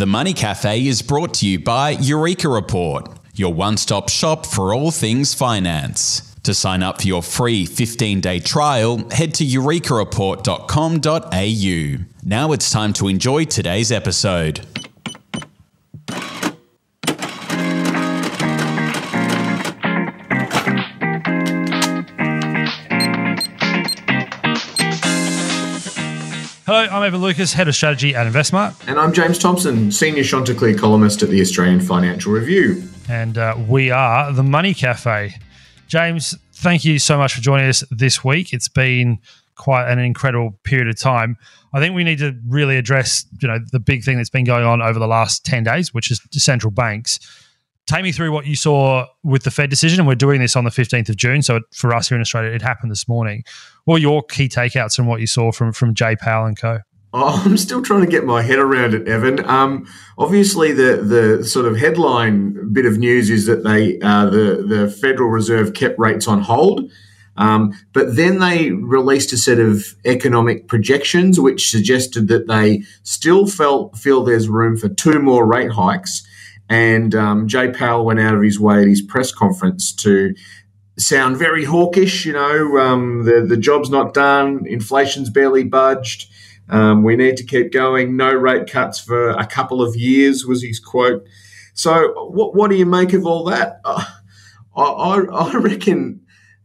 The Money Cafe is brought to you by Eureka Report, your one stop shop for all things finance. To sign up for your free 15 day trial, head to eurekareport.com.au. Now it's time to enjoy today's episode. Hello, I'm Evan Lucas, Head of Strategy at InvestSmart. And I'm James Thomson, Senior Chanticleer columnist at the Australian Financial Review. And uh, we are the Money Cafe. James, thank you so much for joining us this week. It's been quite an incredible period of time. I think we need to really address, you know, the big thing that's been going on over the last 10 days, which is central banks. Take me through what you saw with the Fed decision. And we're doing this on the 15th of June. So for us here in Australia, it happened this morning. What are your key takeouts from what you saw from, from Jay Powell and co? Oh, I'm still trying to get my head around it, Evan. Um, obviously, the the sort of headline bit of news is that they uh, the the Federal Reserve kept rates on hold, um, but then they released a set of economic projections which suggested that they still felt feel there's room for two more rate hikes. And um, Jay Powell went out of his way at his press conference to sound very hawkish. You know, um, the the job's not done, inflation's barely budged. Um, we need to keep going. No rate cuts for a couple of years was his quote. So, what what do you make of all that? Uh, I, I reckon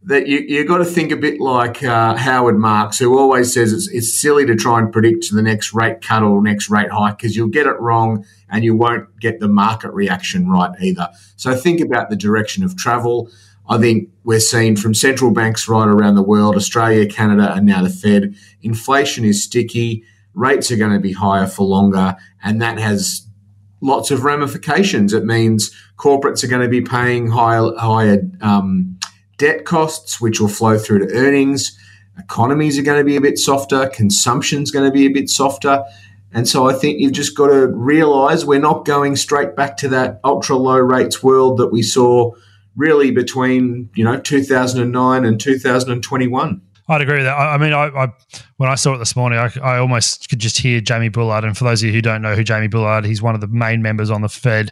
that you you got to think a bit like uh, Howard Marks, who always says it's it's silly to try and predict the next rate cut or next rate hike because you'll get it wrong and you won't get the market reaction right either. So think about the direction of travel. I think we're seeing from central banks right around the world, Australia, Canada, and now the Fed, inflation is sticky, rates are going to be higher for longer, and that has lots of ramifications. It means corporates are going to be paying higher, higher um, debt costs, which will flow through to earnings. Economies are going to be a bit softer, consumption's going to be a bit softer. And so I think you've just got to realize we're not going straight back to that ultra low rates world that we saw really between, you know, 2009 and 2021. I'd agree with that. I, I mean, I, I, when I saw it this morning, I, I, almost could just hear Jamie Bullard. And for those of you who don't know who Jamie Bullard, he's one of the main members on the Fed,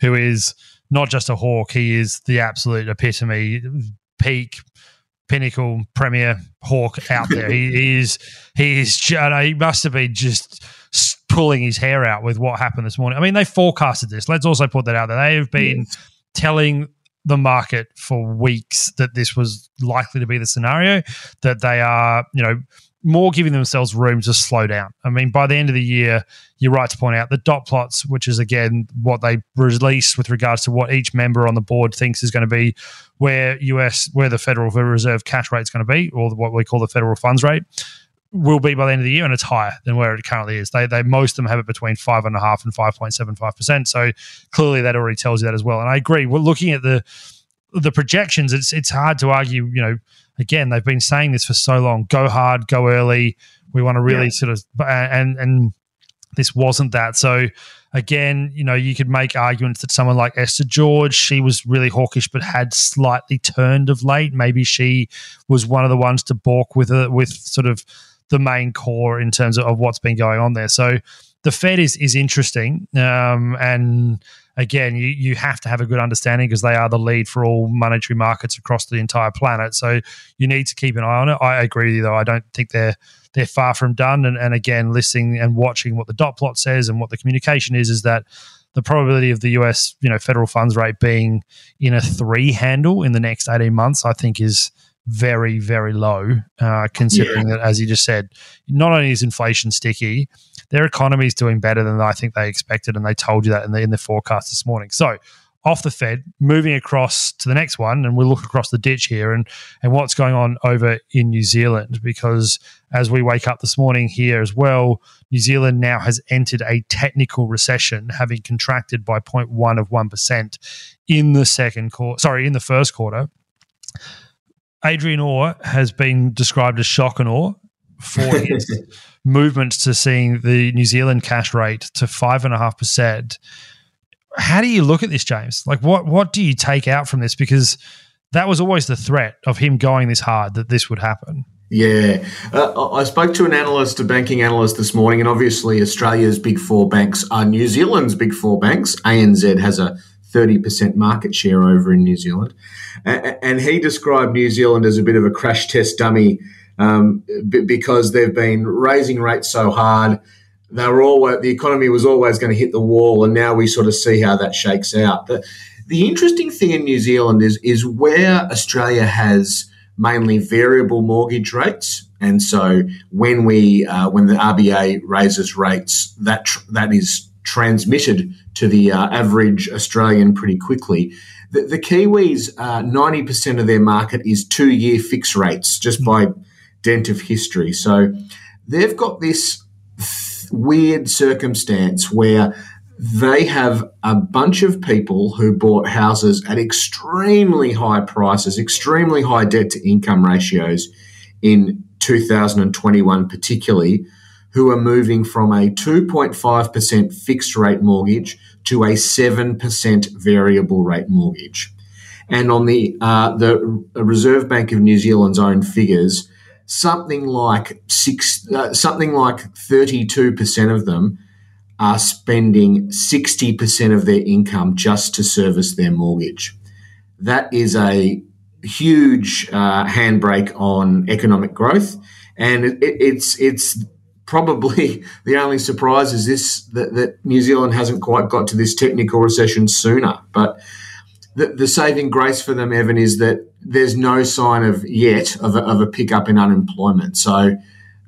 who is not just a hawk; he is the absolute epitome, peak, pinnacle, premier hawk out there. he is, he is. He must have been just pulling his hair out with what happened this morning. I mean, they forecasted this. Let's also put that out there. They have been yes. telling the market for weeks that this was likely to be the scenario, that they are, you know, more giving themselves room to slow down. I mean, by the end of the year, you're right to point out the dot plots, which is again what they release with regards to what each member on the board thinks is going to be where US, where the Federal Reserve cash rate is going to be, or what we call the federal funds rate will be by the end of the year, and it's higher than where it currently is. They, they most of them have it between five and a half and five point seven five percent. So clearly, that already tells you that as well. And I agree. We're looking at the the projections. It's it's hard to argue. You know, again, they've been saying this for so long. Go hard, go early. We want to really yeah. sort of and and this wasn't that. So again, you know, you could make arguments that someone like Esther George, she was really hawkish, but had slightly turned of late. Maybe she was one of the ones to balk with a, with sort of the main core in terms of, of what's been going on there. So the Fed is is interesting, um, and again, you you have to have a good understanding because they are the lead for all monetary markets across the entire planet. So you need to keep an eye on it. I agree with you though. I don't think they're they're far from done. And, and again, listening and watching what the dot plot says and what the communication is, is that the probability of the US, you know, federal funds rate being in a three handle in the next 18 months, I think is very, very low, uh, considering yeah. that, as you just said, not only is inflation sticky, their economy is doing better than I think they expected, and they told you that in the in the forecast this morning. So, off the Fed, moving across to the next one, and we'll look across the ditch here and and what's going on over in New Zealand, because as we wake up this morning here as well, New Zealand now has entered a technical recession, having contracted by 0.1 of one percent in the second quarter. Sorry, in the first quarter. Adrian Orr has been described as shock and awe for his movement to seeing the New Zealand cash rate to five and a half percent. How do you look at this, James? Like, what what do you take out from this? Because that was always the threat of him going this hard that this would happen. Yeah. Uh, I spoke to an analyst, a banking analyst this morning, and obviously Australia's big four banks are New Zealand's big four banks. ANZ has a 30% market share over in New Zealand. And he described New Zealand as a bit of a crash test dummy um, because they've been raising rates so hard. They were always, the economy was always going to hit the wall, and now we sort of see how that shakes out. The, the interesting thing in New Zealand is, is where Australia has mainly variable mortgage rates. And so when we uh, when the RBA raises rates, that tr- that is transmitted to the uh, average Australian pretty quickly. The, the Kiwis, uh, ninety percent of their market is two year fixed rates, just by dent of history. So they've got this weird circumstance where they have a bunch of people who bought houses at extremely high prices, extremely high debt to income ratios in 2021, particularly, who are moving from a 2.5% fixed rate mortgage to a 7% variable rate mortgage. And on the, uh, the Reserve Bank of New Zealand's own figures, something like six, uh, something like 32% of them are spending 60% of their income just to service their mortgage. That is a huge uh, handbrake on economic growth, and it, it, it's it's probably the only surprise is this that, that, New Zealand hasn't quite got to this technical recession sooner. But the, the, saving grace for them, Evan, is that there's no sign of yet of a, of a pickup in unemployment. So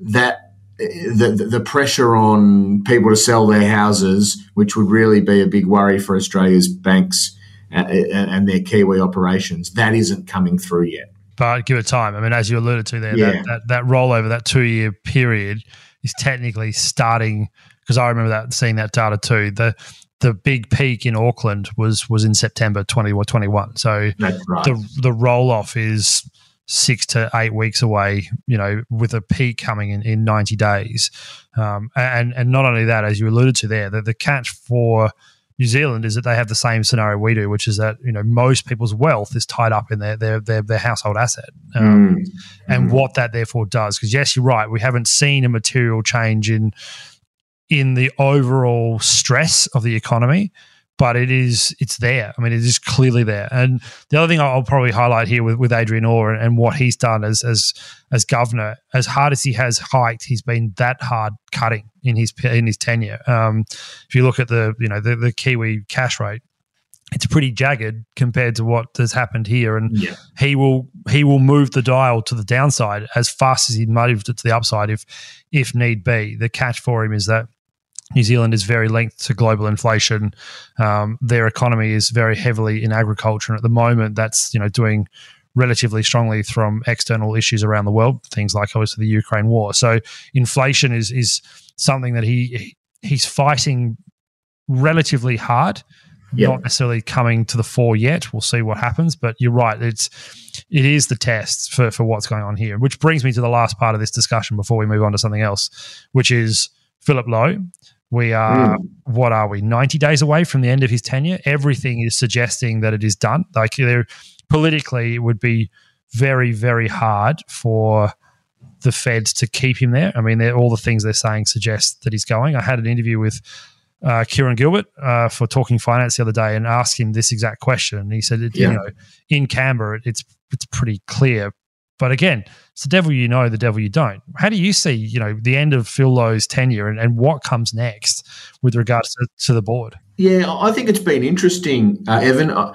that the, the pressure on people to sell their houses, which would really be a big worry for Australia's banks uh, and their Kiwi operations, that isn't coming through yet. But give it time. I mean, as you alluded to there, yeah. that, that, that rollover, that two year period is technically starting because I remember that seeing that data too. The the big peak in Auckland was was in September 2021. So right. the the roll off is six to eight weeks away, you know, with a peak coming in, in 90 days. Um, and, and not only that, as you alluded to there, the, the catch for New Zealand is that they have the same scenario we do, which is that, you know, most people's wealth is tied up in their, their, their, their household asset. Um, mm. And mm. what that therefore does, because yes, you're right, we haven't seen a material change in, in the overall stress of the economy but it is it's there. I mean, it is clearly there. And the other thing I'll probably highlight here with, with Adrian Orr and, and what he's done as as as governor, as hard as he has hiked, he's been that hard cutting in his in his tenure. Um, if you look at the you know the, the Kiwi cash rate, it's pretty jagged compared to what has happened here, and yeah. he will he will move the dial to the downside as fast as he moved it to the upside if if need be. The catch for him is that New Zealand is very linked to global inflation. Um, their economy is very heavily in agriculture, and at the moment, that's you know doing relatively strongly from external issues around the world, things like obviously the Ukraine war. So inflation is is something that he he's fighting relatively hard. Yep. Not necessarily coming to the fore yet. We'll see what happens, but you're right. It's it is the test for for what's going on here. Which brings me to the last part of this discussion before we move on to something else, which is Philip Lowe. We are, mm. what are we, 90 days away from the end of his tenure? Everything is suggesting that it is done. Like, politically, it would be very, very hard for the Feds to keep him there. I mean, all the things they're saying suggest that he's going. I had an interview with uh, Kieran Gilbert uh, for Talking Finance the other day and asked him this exact question. And he said, yeah. you know, in Canberra, it's it's pretty clear but again, it's the devil you know, the devil you don't. How do you see, you know, the end of Phil Lowe's tenure and, and what comes next with regards to, to the board? Yeah, I think it's been interesting, uh, Evan. I,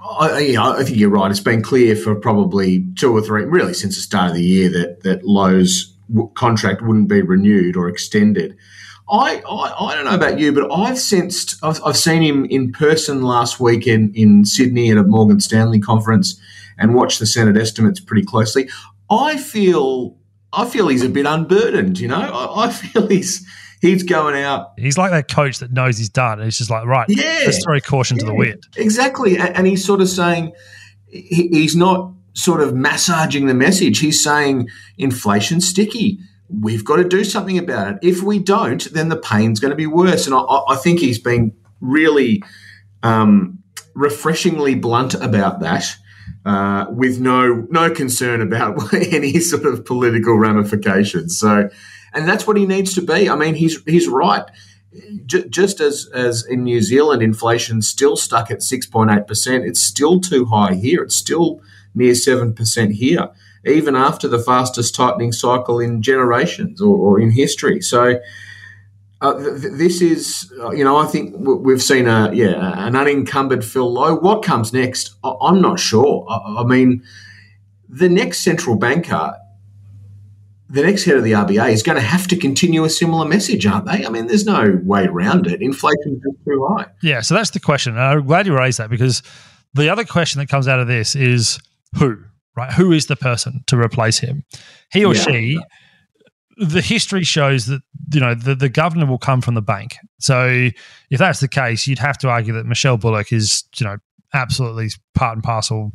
I, I think you're right. It's been clear for probably two or three, really since the start of the year, that that Lowe's contract wouldn't be renewed or extended. I, I, I, don't know about you, but I've sensed, I've, I've seen him in person last week in, in Sydney at a Morgan Stanley conference and watch the Senate estimates pretty closely, I feel I feel he's a bit unburdened. You know, I, I feel he's he's going out. He's like that coach that knows he's done. And he's just like, right, yeah, let's throw caution yeah, to the wind. Exactly, and, and he's sort of saying he, he's not sort of massaging the message. He's saying inflation's sticky. We've got to do something about it. If we don't, then the pain's going to be worse. And I, I think he's been really um, refreshingly blunt about that uh, with no no concern about any sort of political ramifications. So, and that's what he needs to be. I mean, he's he's right. J- just as as in New Zealand, inflation still stuck at six point eight percent. It's still too high here. It's still near seven percent here, even after the fastest tightening cycle in generations or, or in history. So uh, th- this is, uh, you know, I think w- we've seen a yeah an unencumbered Phil Lowe. What comes next? I- am not sure. I-, I mean, the next central banker, the next head of the RBA, is going to have to continue a similar message, aren't they? I mean, there's no way around it. Inflation Inflation's too high. Yeah, so that's the question. And I'm glad you raised that because the other question that comes out of this is who, right? Who is the person to replace him? He or yeah. she the history shows that you know the, the governor will come from the bank. So if that's the case, you'd have to argue that Michelle Bullock is you know absolutely part and parcel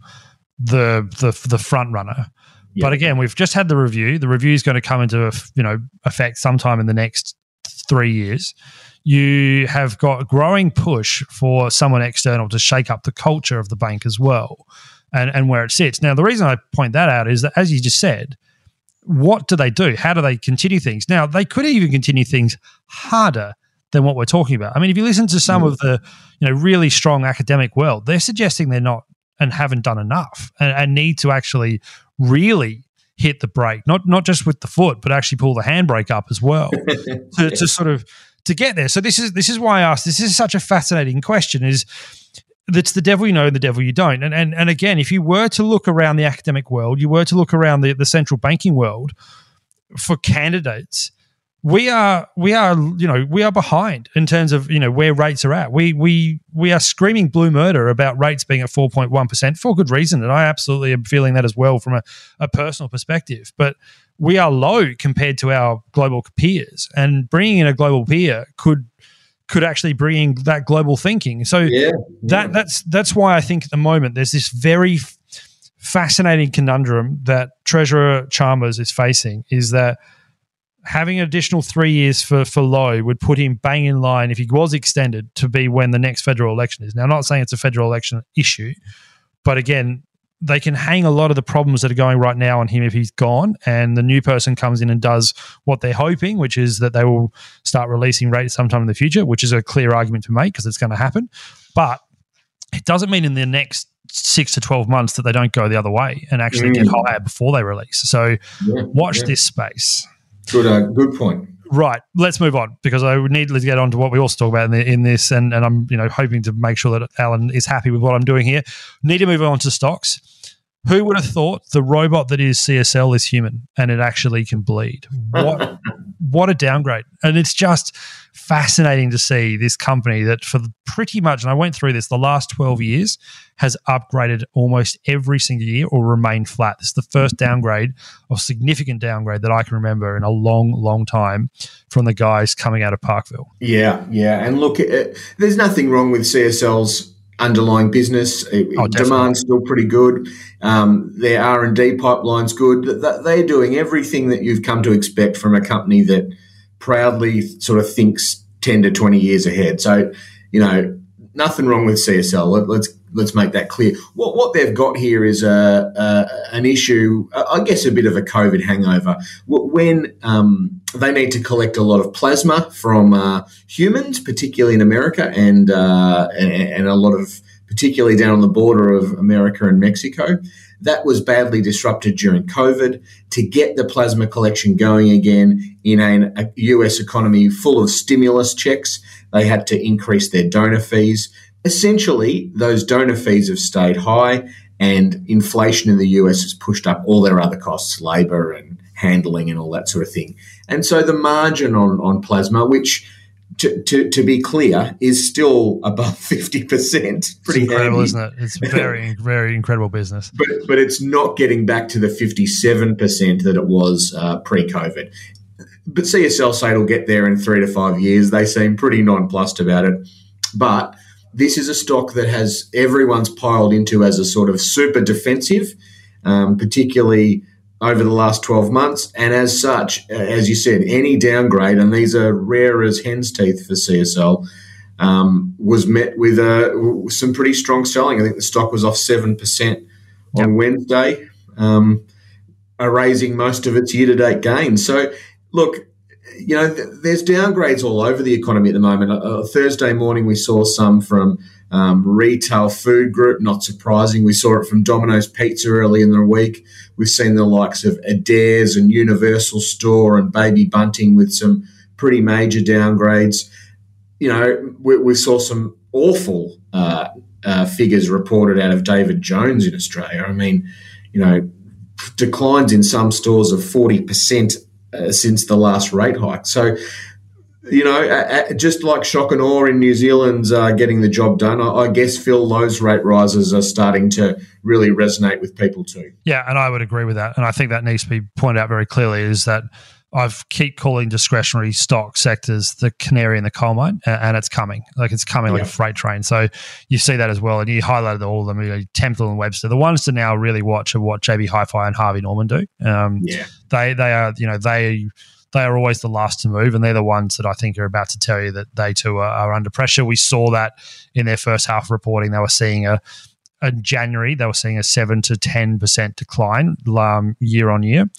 the the the front runner. But again, we've just had the review. The review is going to come into you know effect sometime in the next three years. You have got a growing push for someone external to shake up the culture of the bank as well, and and where it sits. Now, the reason I point that out is that, as you just said, what do they do? How do they continue things? Now, they could even continue things harder than what we're talking about. I mean, if you listen to some mm. of the, you know, really strong academic world, they're suggesting they're not and haven't done enough and, and need to actually really hit the brake, not not just with the foot, but actually pull the handbrake up as well to, to sort of to get there. So this is this is why I asked. This is such a fascinating question. Is that's the devil you know and the devil you don't. And, and and again, if you were to look around the academic world, you were to look around the, the central banking world for candidates, we are we are you know we are behind in terms of you know where rates are at. We we we are screaming blue murder about rates being at four point one percent for good reason, and I absolutely am feeling that as well from a, a personal perspective. But we are low compared to our global peers, and bringing in a global peer could could actually bring that global thinking. So yeah, yeah. that that's that's why I think at the moment there's this very fascinating conundrum that Treasurer Chalmers is facing is that having an additional three years for, for Lowe would put him bang in line if he was extended to be when the next federal election is. Now, I'm not saying it's a federal election issue, but again, they can hang a lot of the problems that are going right now on him if he's gone and the new person comes in and does what they're hoping, which is that they will start releasing rates sometime in the future, which is a clear argument to make because it's going to happen. But it doesn't mean in the next six to 12 months that they don't go the other way and actually mm. get higher before they release. So yeah, watch yeah. this space. Good, uh, good point. Right, let's move on because I need to get on to what we also talk about in, the, in this, and, and I'm you know hoping to make sure that Alan is happy with what I'm doing here. Need to move on to stocks. Who would have thought the robot that is CSL is human and it actually can bleed? What what a downgrade. And it's just fascinating to see this company that for pretty much and I went through this the last 12 years has upgraded almost every single year or remained flat. This is the first downgrade or significant downgrade that I can remember in a long long time from the guys coming out of Parkville. Yeah, yeah. And look, it, there's nothing wrong with CSL's underlying business. Oh, Demand's still pretty good. Um, their R and D pipeline's good. They're doing everything that you've come to expect from a company that proudly sort of thinks ten to twenty years ahead. So, you know, nothing wrong with CSL. Let, us let's make that clear. What what they've got here is a, a an issue. I guess a bit of a COVID hangover when um, they need to collect a lot of plasma from uh, humans, particularly in America, and, uh, and and a lot of particularly down on the border of America and Mexico. That was badly disrupted during COVID. To get the plasma collection going again in a, a US economy full of stimulus checks, they had to increase their donor fees essentially, those donor fees have stayed high, and inflation in the US has pushed up all their other costs, labor and handling and all that sort of thing. And so the margin on, on plasma, which to, to, to be clear, is still above 50%. Pretty it's incredible, handy. isn't it? It's very, very incredible business. But, but it's not getting back to the 57% that it was uh, pre COVID. But CSL say it'll get there in three to five years. They seem pretty nonplussed about it. But this is a stock that has everyone's piled into as a sort of super defensive, um, particularly over the last 12 months. And as such, as you said, any downgrade, and these are rare as hen's teeth for CSL, um, was met with uh, some pretty strong selling. I think the stock was off 7% on yep. Wednesday, um, erasing most of its year to date gains. So, look, you know, th- there's downgrades all over the economy at the moment. Uh, uh, Thursday morning, we saw some from um, retail food group. Not surprising. We saw it from Domino's Pizza early in the week. We've seen the likes of Adairs and Universal Store and Baby Bunting with some pretty major downgrades. You know, we, we saw some awful uh, uh, figures reported out of David Jones in Australia. I mean, you know, declines in some stores of 40% uh, since the last rate hike. So, you know, uh, just like shock and awe in New Zealand's uh, getting the job done, I, I, guess, Phil, those rate rises are starting to really resonate with people too. Yeah, and I would agree with that. And I think that needs to be pointed out very clearly is that I've keep calling discretionary stock sectors the canary in the coal mine, and it's coming. Like it's coming like a freight train. So you see that as well, and you highlighted all of them. You know, Temple and Webster. The ones to now really watch are what JB Hi-Fi and Harvey Norman do. Um, yeah, they they are you know they they are always the last to move, and they're the ones that I think are about to tell you that they too are, are under pressure. We saw that in their first half reporting; they were seeing a in January, they were seeing a seven to ten percent decline um, year on year,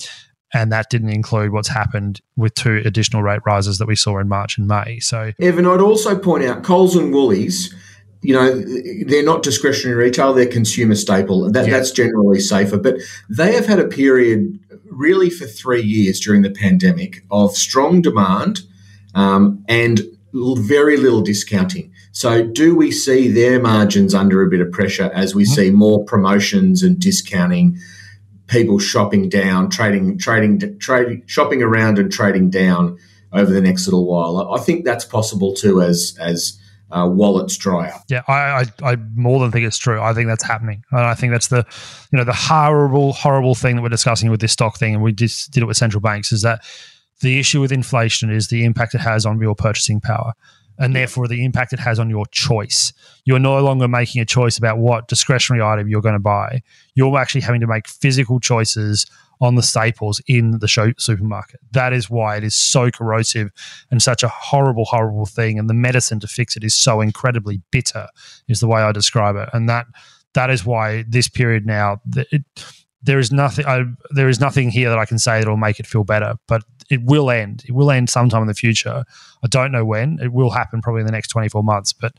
and that didn't include what's happened with two additional rate rises that we saw in March and May. So, Evan, I'd also point out Coles and Woolies. You know, they're not discretionary retail; they're consumer staple. That, yeah. That's generally safer. But they have had a period, really, for three years during the pandemic, of strong demand um, and very little discounting. So, do we see their margins under a bit of pressure as we mm-hmm. see more promotions and discounting? people shopping down, trading, trading, trading, shopping around and trading down over the next little while. I think that's possible too as as uh, wallets dry up. Yeah, I, I, I more than think it's true. I think that's happening, and I think that's the you know the horrible horrible thing that we're discussing with this stock thing, and we just did it with central banks is that the issue with inflation is the impact it has on real purchasing power and therefore the impact it has on your choice. You're no longer making a choice about what discretionary item you're going to buy. You're actually having to make physical choices on the staples in the show supermarket. That is why it is so corrosive and such a horrible, horrible thing. And the medicine to fix it is so incredibly bitter, is the way I describe it. And that that is why this period now, it, there is nothing. I, there is nothing here that I can say that will make it feel better. But it will end. It will end sometime in the future. I don't know when. It will happen probably in the next 24 months, but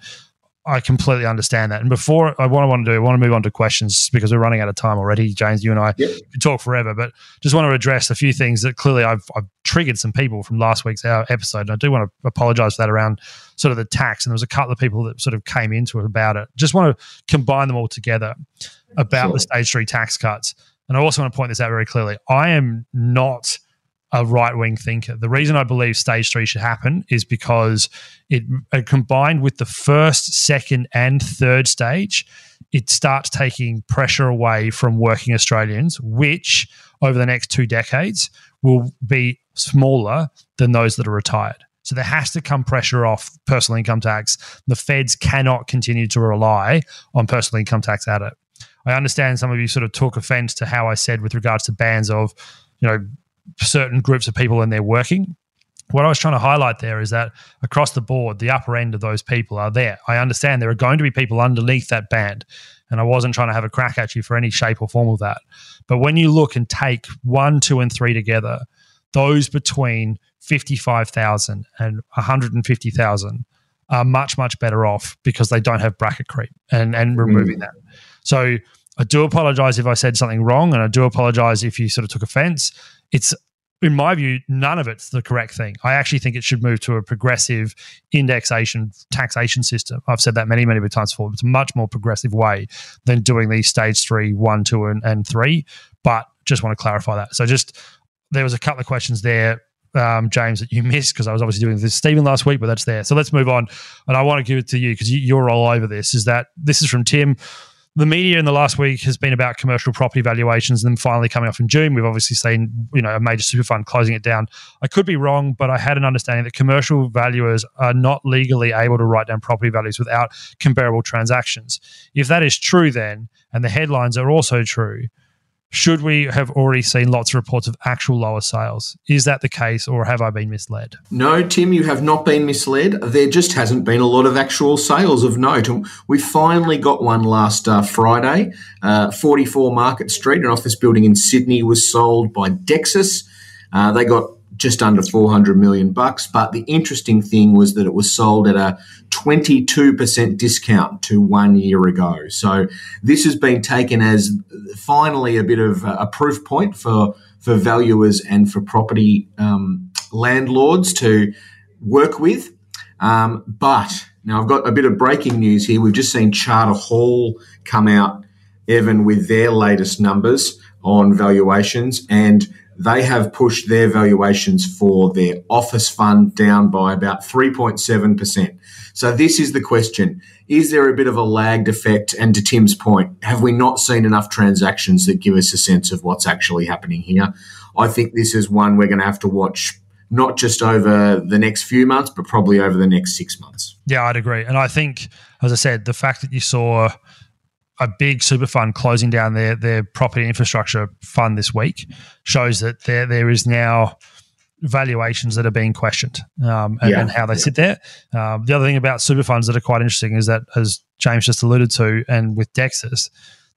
I completely understand that. And before I what I want to do, I want to move on to questions because we're running out of time already. James, you and I yep. could talk forever, but just want to address a few things that clearly I've, I've triggered some people from last week's uh, episode. And I do want to apologize for that around sort of the tax. And there was a couple of people that sort of came into it about it. Just want to combine them all together about sure. the stage three tax cuts. And I also want to point this out very clearly. I am not a right wing thinker. The reason I believe stage three should happen is because it, uh, combined with the first, second, and third stage, it starts taking pressure away from working Australians, which over the next two decades will be smaller than those that are retired. So there has to come pressure off personal income tax. The feds cannot continue to rely on personal income tax at it. I understand some of you sort of took offense to how I said with regards to bans of, you know, certain groups of people and they're working. What I was trying to highlight there is that across the board, the upper end of those people are there. I understand there are going to be people underneath that band, and I wasn't trying to have a crack at you for any shape or form of that. But when you look and take one, two, and three together, those between 55,000 and 150,000 are much, much better off because they don't have bracket creep and, and removing mm. that. So I do apologize if I said something wrong, and I do apologize if you sort of took offense. It's in my view, none of it's the correct thing. I actually think it should move to a progressive indexation taxation system. I've said that many, many, times before. It's a much more progressive way than doing these stage three, one, two, and, and three. But just want to clarify that. So just there was a couple of questions there um, James, that you missed because I was obviously doing this Stephen last week, but that's there. So let's move on. And I want to give it to you because you, are all over this. Is that this is from Tim? The media in the last week has been about commercial property valuations and then finally coming off in June. We've obviously seen, you know, a major super fund closing it down. I could be wrong, but I had an understanding that commercial valuers are not legally able to write down property values without comparable transactions. If that is true, then, and the headlines are also true, should we have already seen lots of reports of actual lower sales? Is that the case, or have I been misled? No, Tim, you have not been misled. There just hasn't been a lot of actual sales of note. We finally got one last uh, Friday. Uh, 44 Market Street, an office building in Sydney, was sold by Dexus. Uh, they got just under 400 million bucks. But the interesting thing was that it was sold at a 22% discount to one year ago. So this has been taken as finally a bit of a proof point for, for valuers and for property um, landlords to work with. Um, but now I've got a bit of breaking news here. We've just seen Charter Hall come out, Evan, with their latest numbers on valuations and they have pushed their valuations for their office fund down by about 3.7%. So this is the question. Is there a bit of a lagged effect? And to Tim's point, have we not seen enough transactions that give us a sense of what's actually happening here? I think this is one we're going to have to watch not just over the next few months, but probably over the next six months. Yeah, I'd agree. And I think, as I said, the fact that you saw a big super fund closing down their their property infrastructure fund this week shows that there there is now valuations that are being questioned um, and, yeah, and, how they yeah. sit there. Um, the other thing about super funds that are quite interesting is that, as James just alluded to, and with Dexus,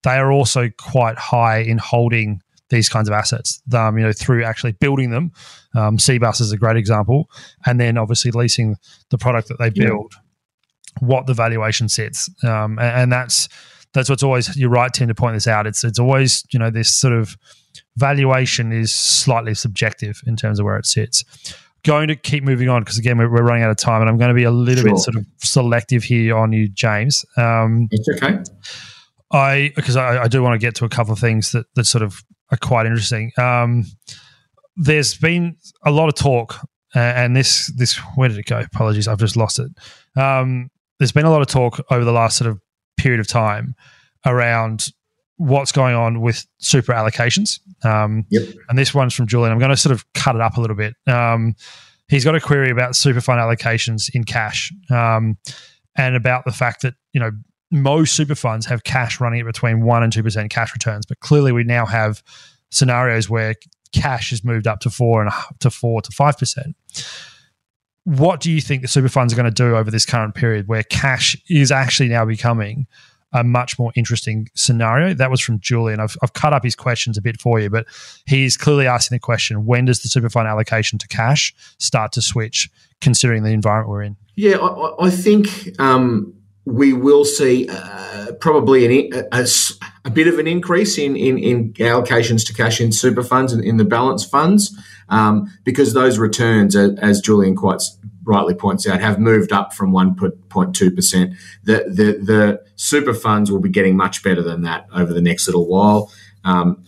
they are also quite high in holding these kinds of assets. Um, you know, through actually building them. Um, Cbus is a great example, and then obviously leasing the product that they build. Yeah. What the valuation sits, um, and, and that's that's what's always you're right, Tim, to point this out. It's it's always you know this sort of valuation is slightly subjective in terms of where it sits. Going to keep moving on because again we're, we're, running out of time, and I'm going to be a little sure. bit sort of selective here on you, James. Um, it's okay. I because I, I, do want to get to a couple of things that that sort of are quite interesting. Um, there's been a lot of talk, uh, and this this where did it go? Apologies, I've just lost it. Um, there's been a lot of talk over the last sort of period of time around what's going on with super allocations. Um, yep. And this one's from Julian. I'm going to sort of cut it up a little bit. Um, he's got a query about super fund allocations in cash um, and about the fact that, you know, most super funds have cash running at between 1% and 2% cash returns. But clearly, we now have scenarios where cash has moved up to 4 and to 4 to 5% what do you think the super funds are going to do over this current period where cash is actually now becoming a much more interesting scenario? That was from Julian. I've, I've cut up his questions a bit for you, but he's clearly asking the question when does the super fund allocation to cash start to switch, considering the environment we're in? Yeah, I, I think um, we will see uh, probably an, a, a, bit of an increase in, in, in, allocations to cash in super funds and in the balance funds um, because those returns, as Julian quite rightly points out, have moved up from 1.2%. The, the, the super funds will be getting much better than that over the next little while. Um,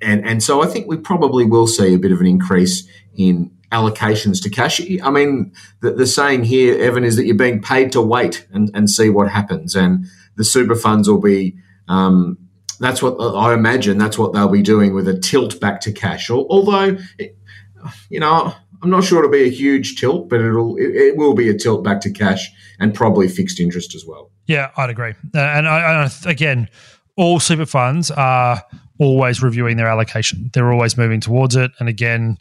and, and so I think we probably will see a bit of an increase in allocations to cash. I mean, the, the saying here, Evan, is that you're being paid to wait and, and see what happens. And the super funds will be um, that's what I imagine. That's what they'll be doing with a tilt back to cash. Although, you know, I'm not sure it'll be a huge tilt, but it'll it, it, will be a tilt back to cash and probably fixed interest as well. Yeah, I'd agree. Uh, and I, I, again, all super funds are always reviewing their allocation. They're always moving towards it. And again,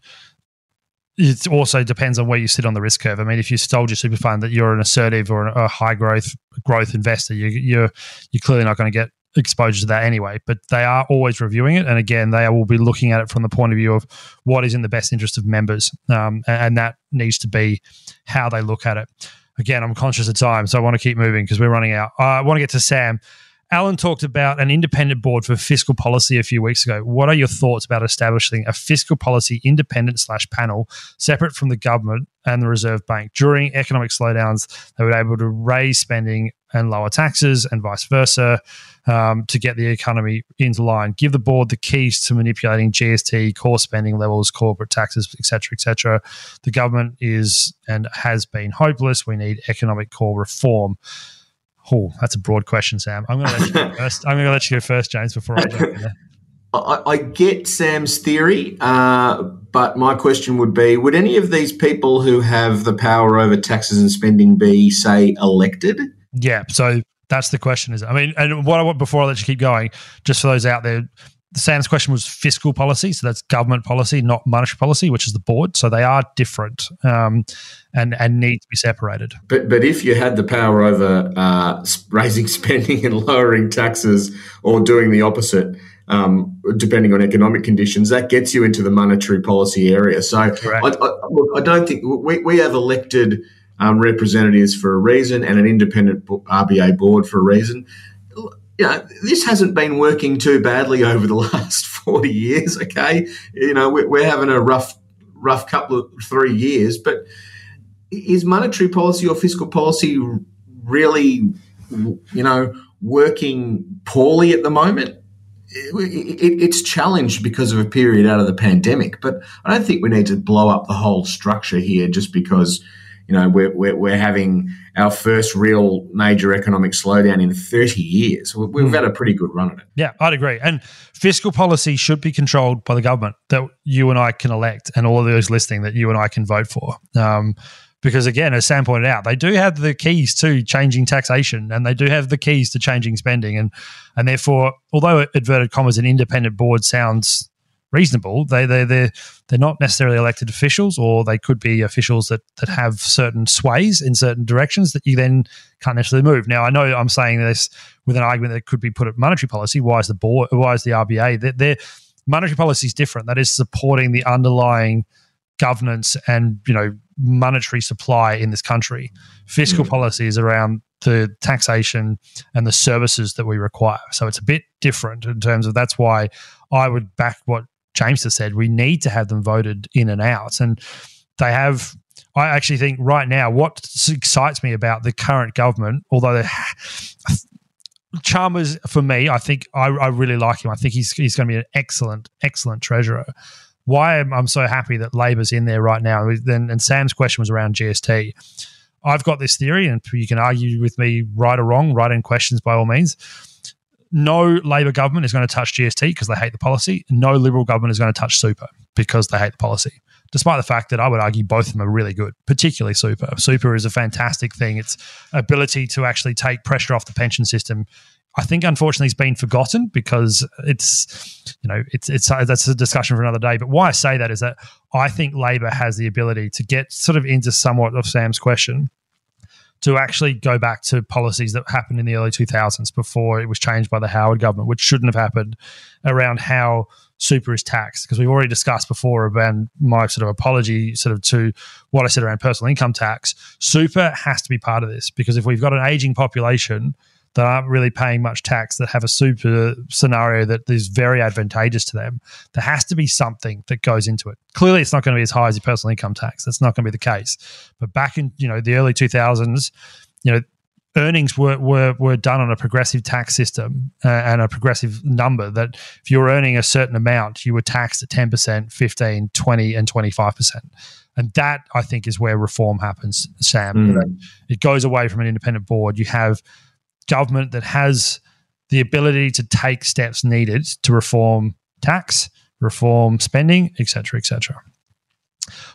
it also depends on where you sit on the risk curve. I mean, if you told your super fund that you're an assertive or a high growth growth investor, you, you're you're clearly not going to get exposure to that anyway. But they are always reviewing it, and again, they will be looking at it from the point of view of what is in the best interest of members, um, and that needs to be how they look at it. Again, I'm conscious of time, so I want to keep moving because we're running out. Uh, I want to get to Sam. Alan talked about an independent board for fiscal policy a few weeks ago. What are your thoughts about establishing a fiscal policy independent slash panel separate from the government and the Reserve Bank during economic slowdowns? They were able to raise spending and lower taxes and vice versa um, to get the economy into line. Give the board the keys to manipulating GST, core spending levels, corporate taxes, etc., etc. The government is and has been hopeless. We need economic core reform. Oh, that's a broad question, Sam. I'm going to let you go first. I'm going to let you go first, James, before I jump in there. I, I get Sam's theory, uh, but my question would be: Would any of these people who have the power over taxes and spending be, say, elected? Yeah. So that's the question. Is it? I mean, and what I want before I let you keep going, just for those out there, Sam's question was fiscal policy, so that's government policy, not monetary policy, which is the board. So they are different um, and and need to be separated. But but if you had the power over uh, raising spending and lowering taxes, or doing the opposite, um, depending on economic conditions, that gets you into the monetary policy area. So I, I, I, don't think we, we have elected um, representatives for a reason and an independent RBA board for a reason you know, this hasn't been working too badly over the last 40 years, okay? You know, we're, having a rough, rough couple of three years, but is monetary policy or fiscal policy really, you know, working poorly at the moment? It, it, it's challenged because of a period out of the pandemic, but I don't think we need to blow up the whole structure here just because you know, we're, we're, we're, having our first real major economic slowdown in 30 years. We've mm. had a pretty good run at it. Yeah, I'd agree. And fiscal policy should be controlled by the government that you and I can elect and all of those listing that you and I can vote for. Um, because again, as Sam pointed out, they do have the keys to changing taxation and they do have the keys to changing spending. And, and therefore, although inverted commas, an independent board sounds reasonable. They they they they're not necessarily elected officials, or they could be officials that that have certain sways in certain directions that you then can't necessarily move. Now, I know I'm saying this with an argument that could be put at monetary policy. Why is the board? Why is the RBA? Their, their monetary policy is different. That is supporting the underlying governance and you know monetary supply in this country. Fiscal mm. policy is around the taxation and the services that we require. So it's a bit different in terms of that's why I would back what James has said, we need to have them voted in and out. And they have, I actually think right now, what excites me about the current government, although Chalmers, for me, I think I, I, really like him. I think he's, he's going to be an excellent, excellent treasurer. Why am I'm so happy that Labor's in there right now? And, and Sam's question was around GST. I've got this theory, and you can argue with me right or wrong, write in questions by all means no Labor government is going to touch GST because they hate the policy. No Liberal government is going to touch super because they hate the policy. Despite the fact that I would argue both of them are really good, particularly super. Super is a fantastic thing. Its ability to actually take pressure off the pension system I think unfortunately it's been forgotten because it's you know it's it's that's a discussion for another day. But why I say that is that I think Labor has the ability to get sort of into somewhat of Sam's question to actually go back to policies that happened in the early 2000s before it was changed by the Howard government, which shouldn't have happened around how super is taxed. Because we've already discussed before about my sort of apology sort of to what I said around personal income tax. Super has to be part of this because if we've got an aging population – that aren't really paying much tax that have a super scenario that is very advantageous to them, there has to be something that goes into it. Clearly, it's not going to be as high as your personal income tax. That's not going to be the case. But back in you know the early two thousands, you know earnings were, were were done on a progressive tax system uh, and a progressive number that if you were earning a certain amount you were taxed at 10% 15 20 and 25% and that i think is where reform happens sam mm. it goes away from an independent board you have government that has the ability to take steps needed to reform tax, reform spending, etc., etc.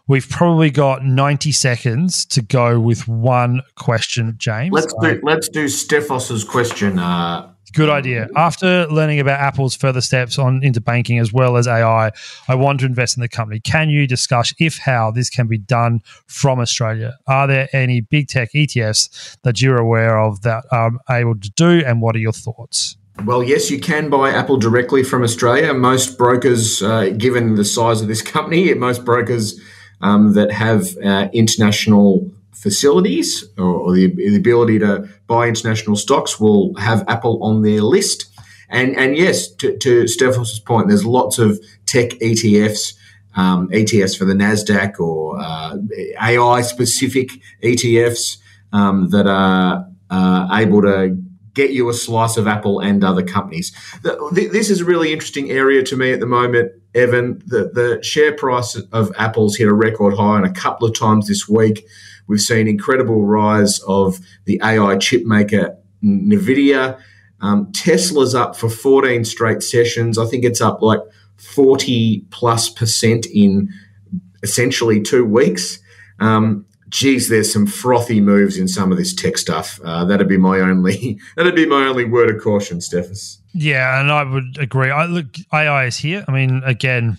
We've probably got 90 seconds to go with one question, James. Let's do, let's do Stephos's question. Uh, Good idea. After learning about Apple's further steps on into banking as well as AI, I want to invest in the company. Can you discuss if how this can be done from Australia? Are there any big tech ETFs that you're aware of that are able to do, and what are your thoughts? Well, yes, you can buy Apple directly from Australia. Most brokers, uh, given the size of this company, most brokers um, that have uh, international facilities or, or the, the, ability to buy international stocks will have Apple on their list. And, and yes, to, to Stephos's point, there's lots of tech ETFs, um, ETFs for the NASDAQ or uh, AI specific ETFs um, that are uh, able to get you a slice of Apple and other companies. The, this is a really interesting area to me at the moment, Evan. The, the share price of Apple's hit a record high and a couple of times this week. We've seen incredible rise of the AI chip maker NVIDIA. Um, Tesla's up for 14 straight sessions. I think it's up like 40 plus percent in essentially two weeks. Um, geez, there's some frothy moves in some of this tech stuff. Uh, that'd be my only that'd be my only word of caution, Stephos. Yeah, and I would agree. I look AI is here. I mean, again,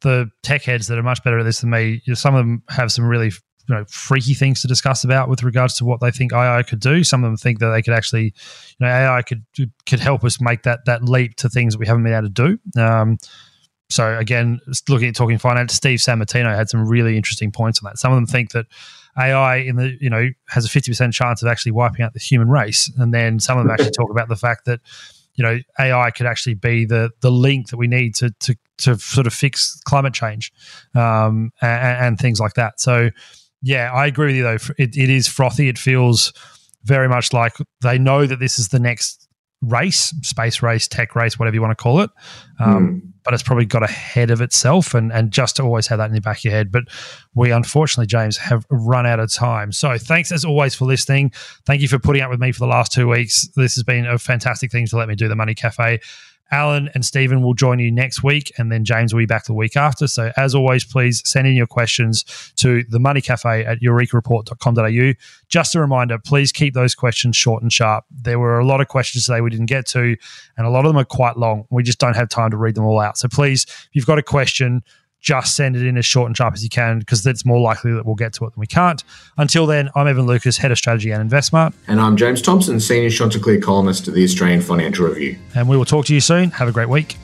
the tech heads that are much better at this than me, some of them have some really you know freaky things to discuss about with regards to what they think AI could do. Some of them think that they could actually, you know, AI could could help us make that that leap to things that we haven't been able to do. Um, so again, looking at talking finance, Steve Sammartino had some really interesting points on that. Some of them think that AI in the you know has a fifty percent chance of actually wiping out the human race, and then some of them actually talk about the fact that you know AI could actually be the the link that we need to to to sort of fix climate change um, and, and, things like that. So yeah, I agree with you though. It, it is frothy. It feels very much like they know that this is the next race, space race, tech race, whatever you want to call it. Um, mm. But it's probably got ahead of itself, and and just to always have that in the back of your head. But we unfortunately, James, have run out of time. So thanks as always for listening. Thank you for putting up with me for the last two weeks. This has been a fantastic thing to let me do the Money Cafe. Alan and Stephen will join you next week, and then James will be back the week after. So, as always, please send in your questions to the Money Cafe at eurekareport.com.au. Just a reminder, please keep those questions short and sharp. There were a lot of questions today we didn't get to, and a lot of them are quite long. We just don't have time to read them all out. So, please, if you've got a question, just send it in as short and sharp as you can because it's more likely that we'll get to it than we can't. Until then, I'm Evan Lucas, Head of Strategy and InvestSMART, And I'm James Thomson, Senior Chanticleer columnist at the Australian Financial Review. And we will talk to you soon. Have a great week.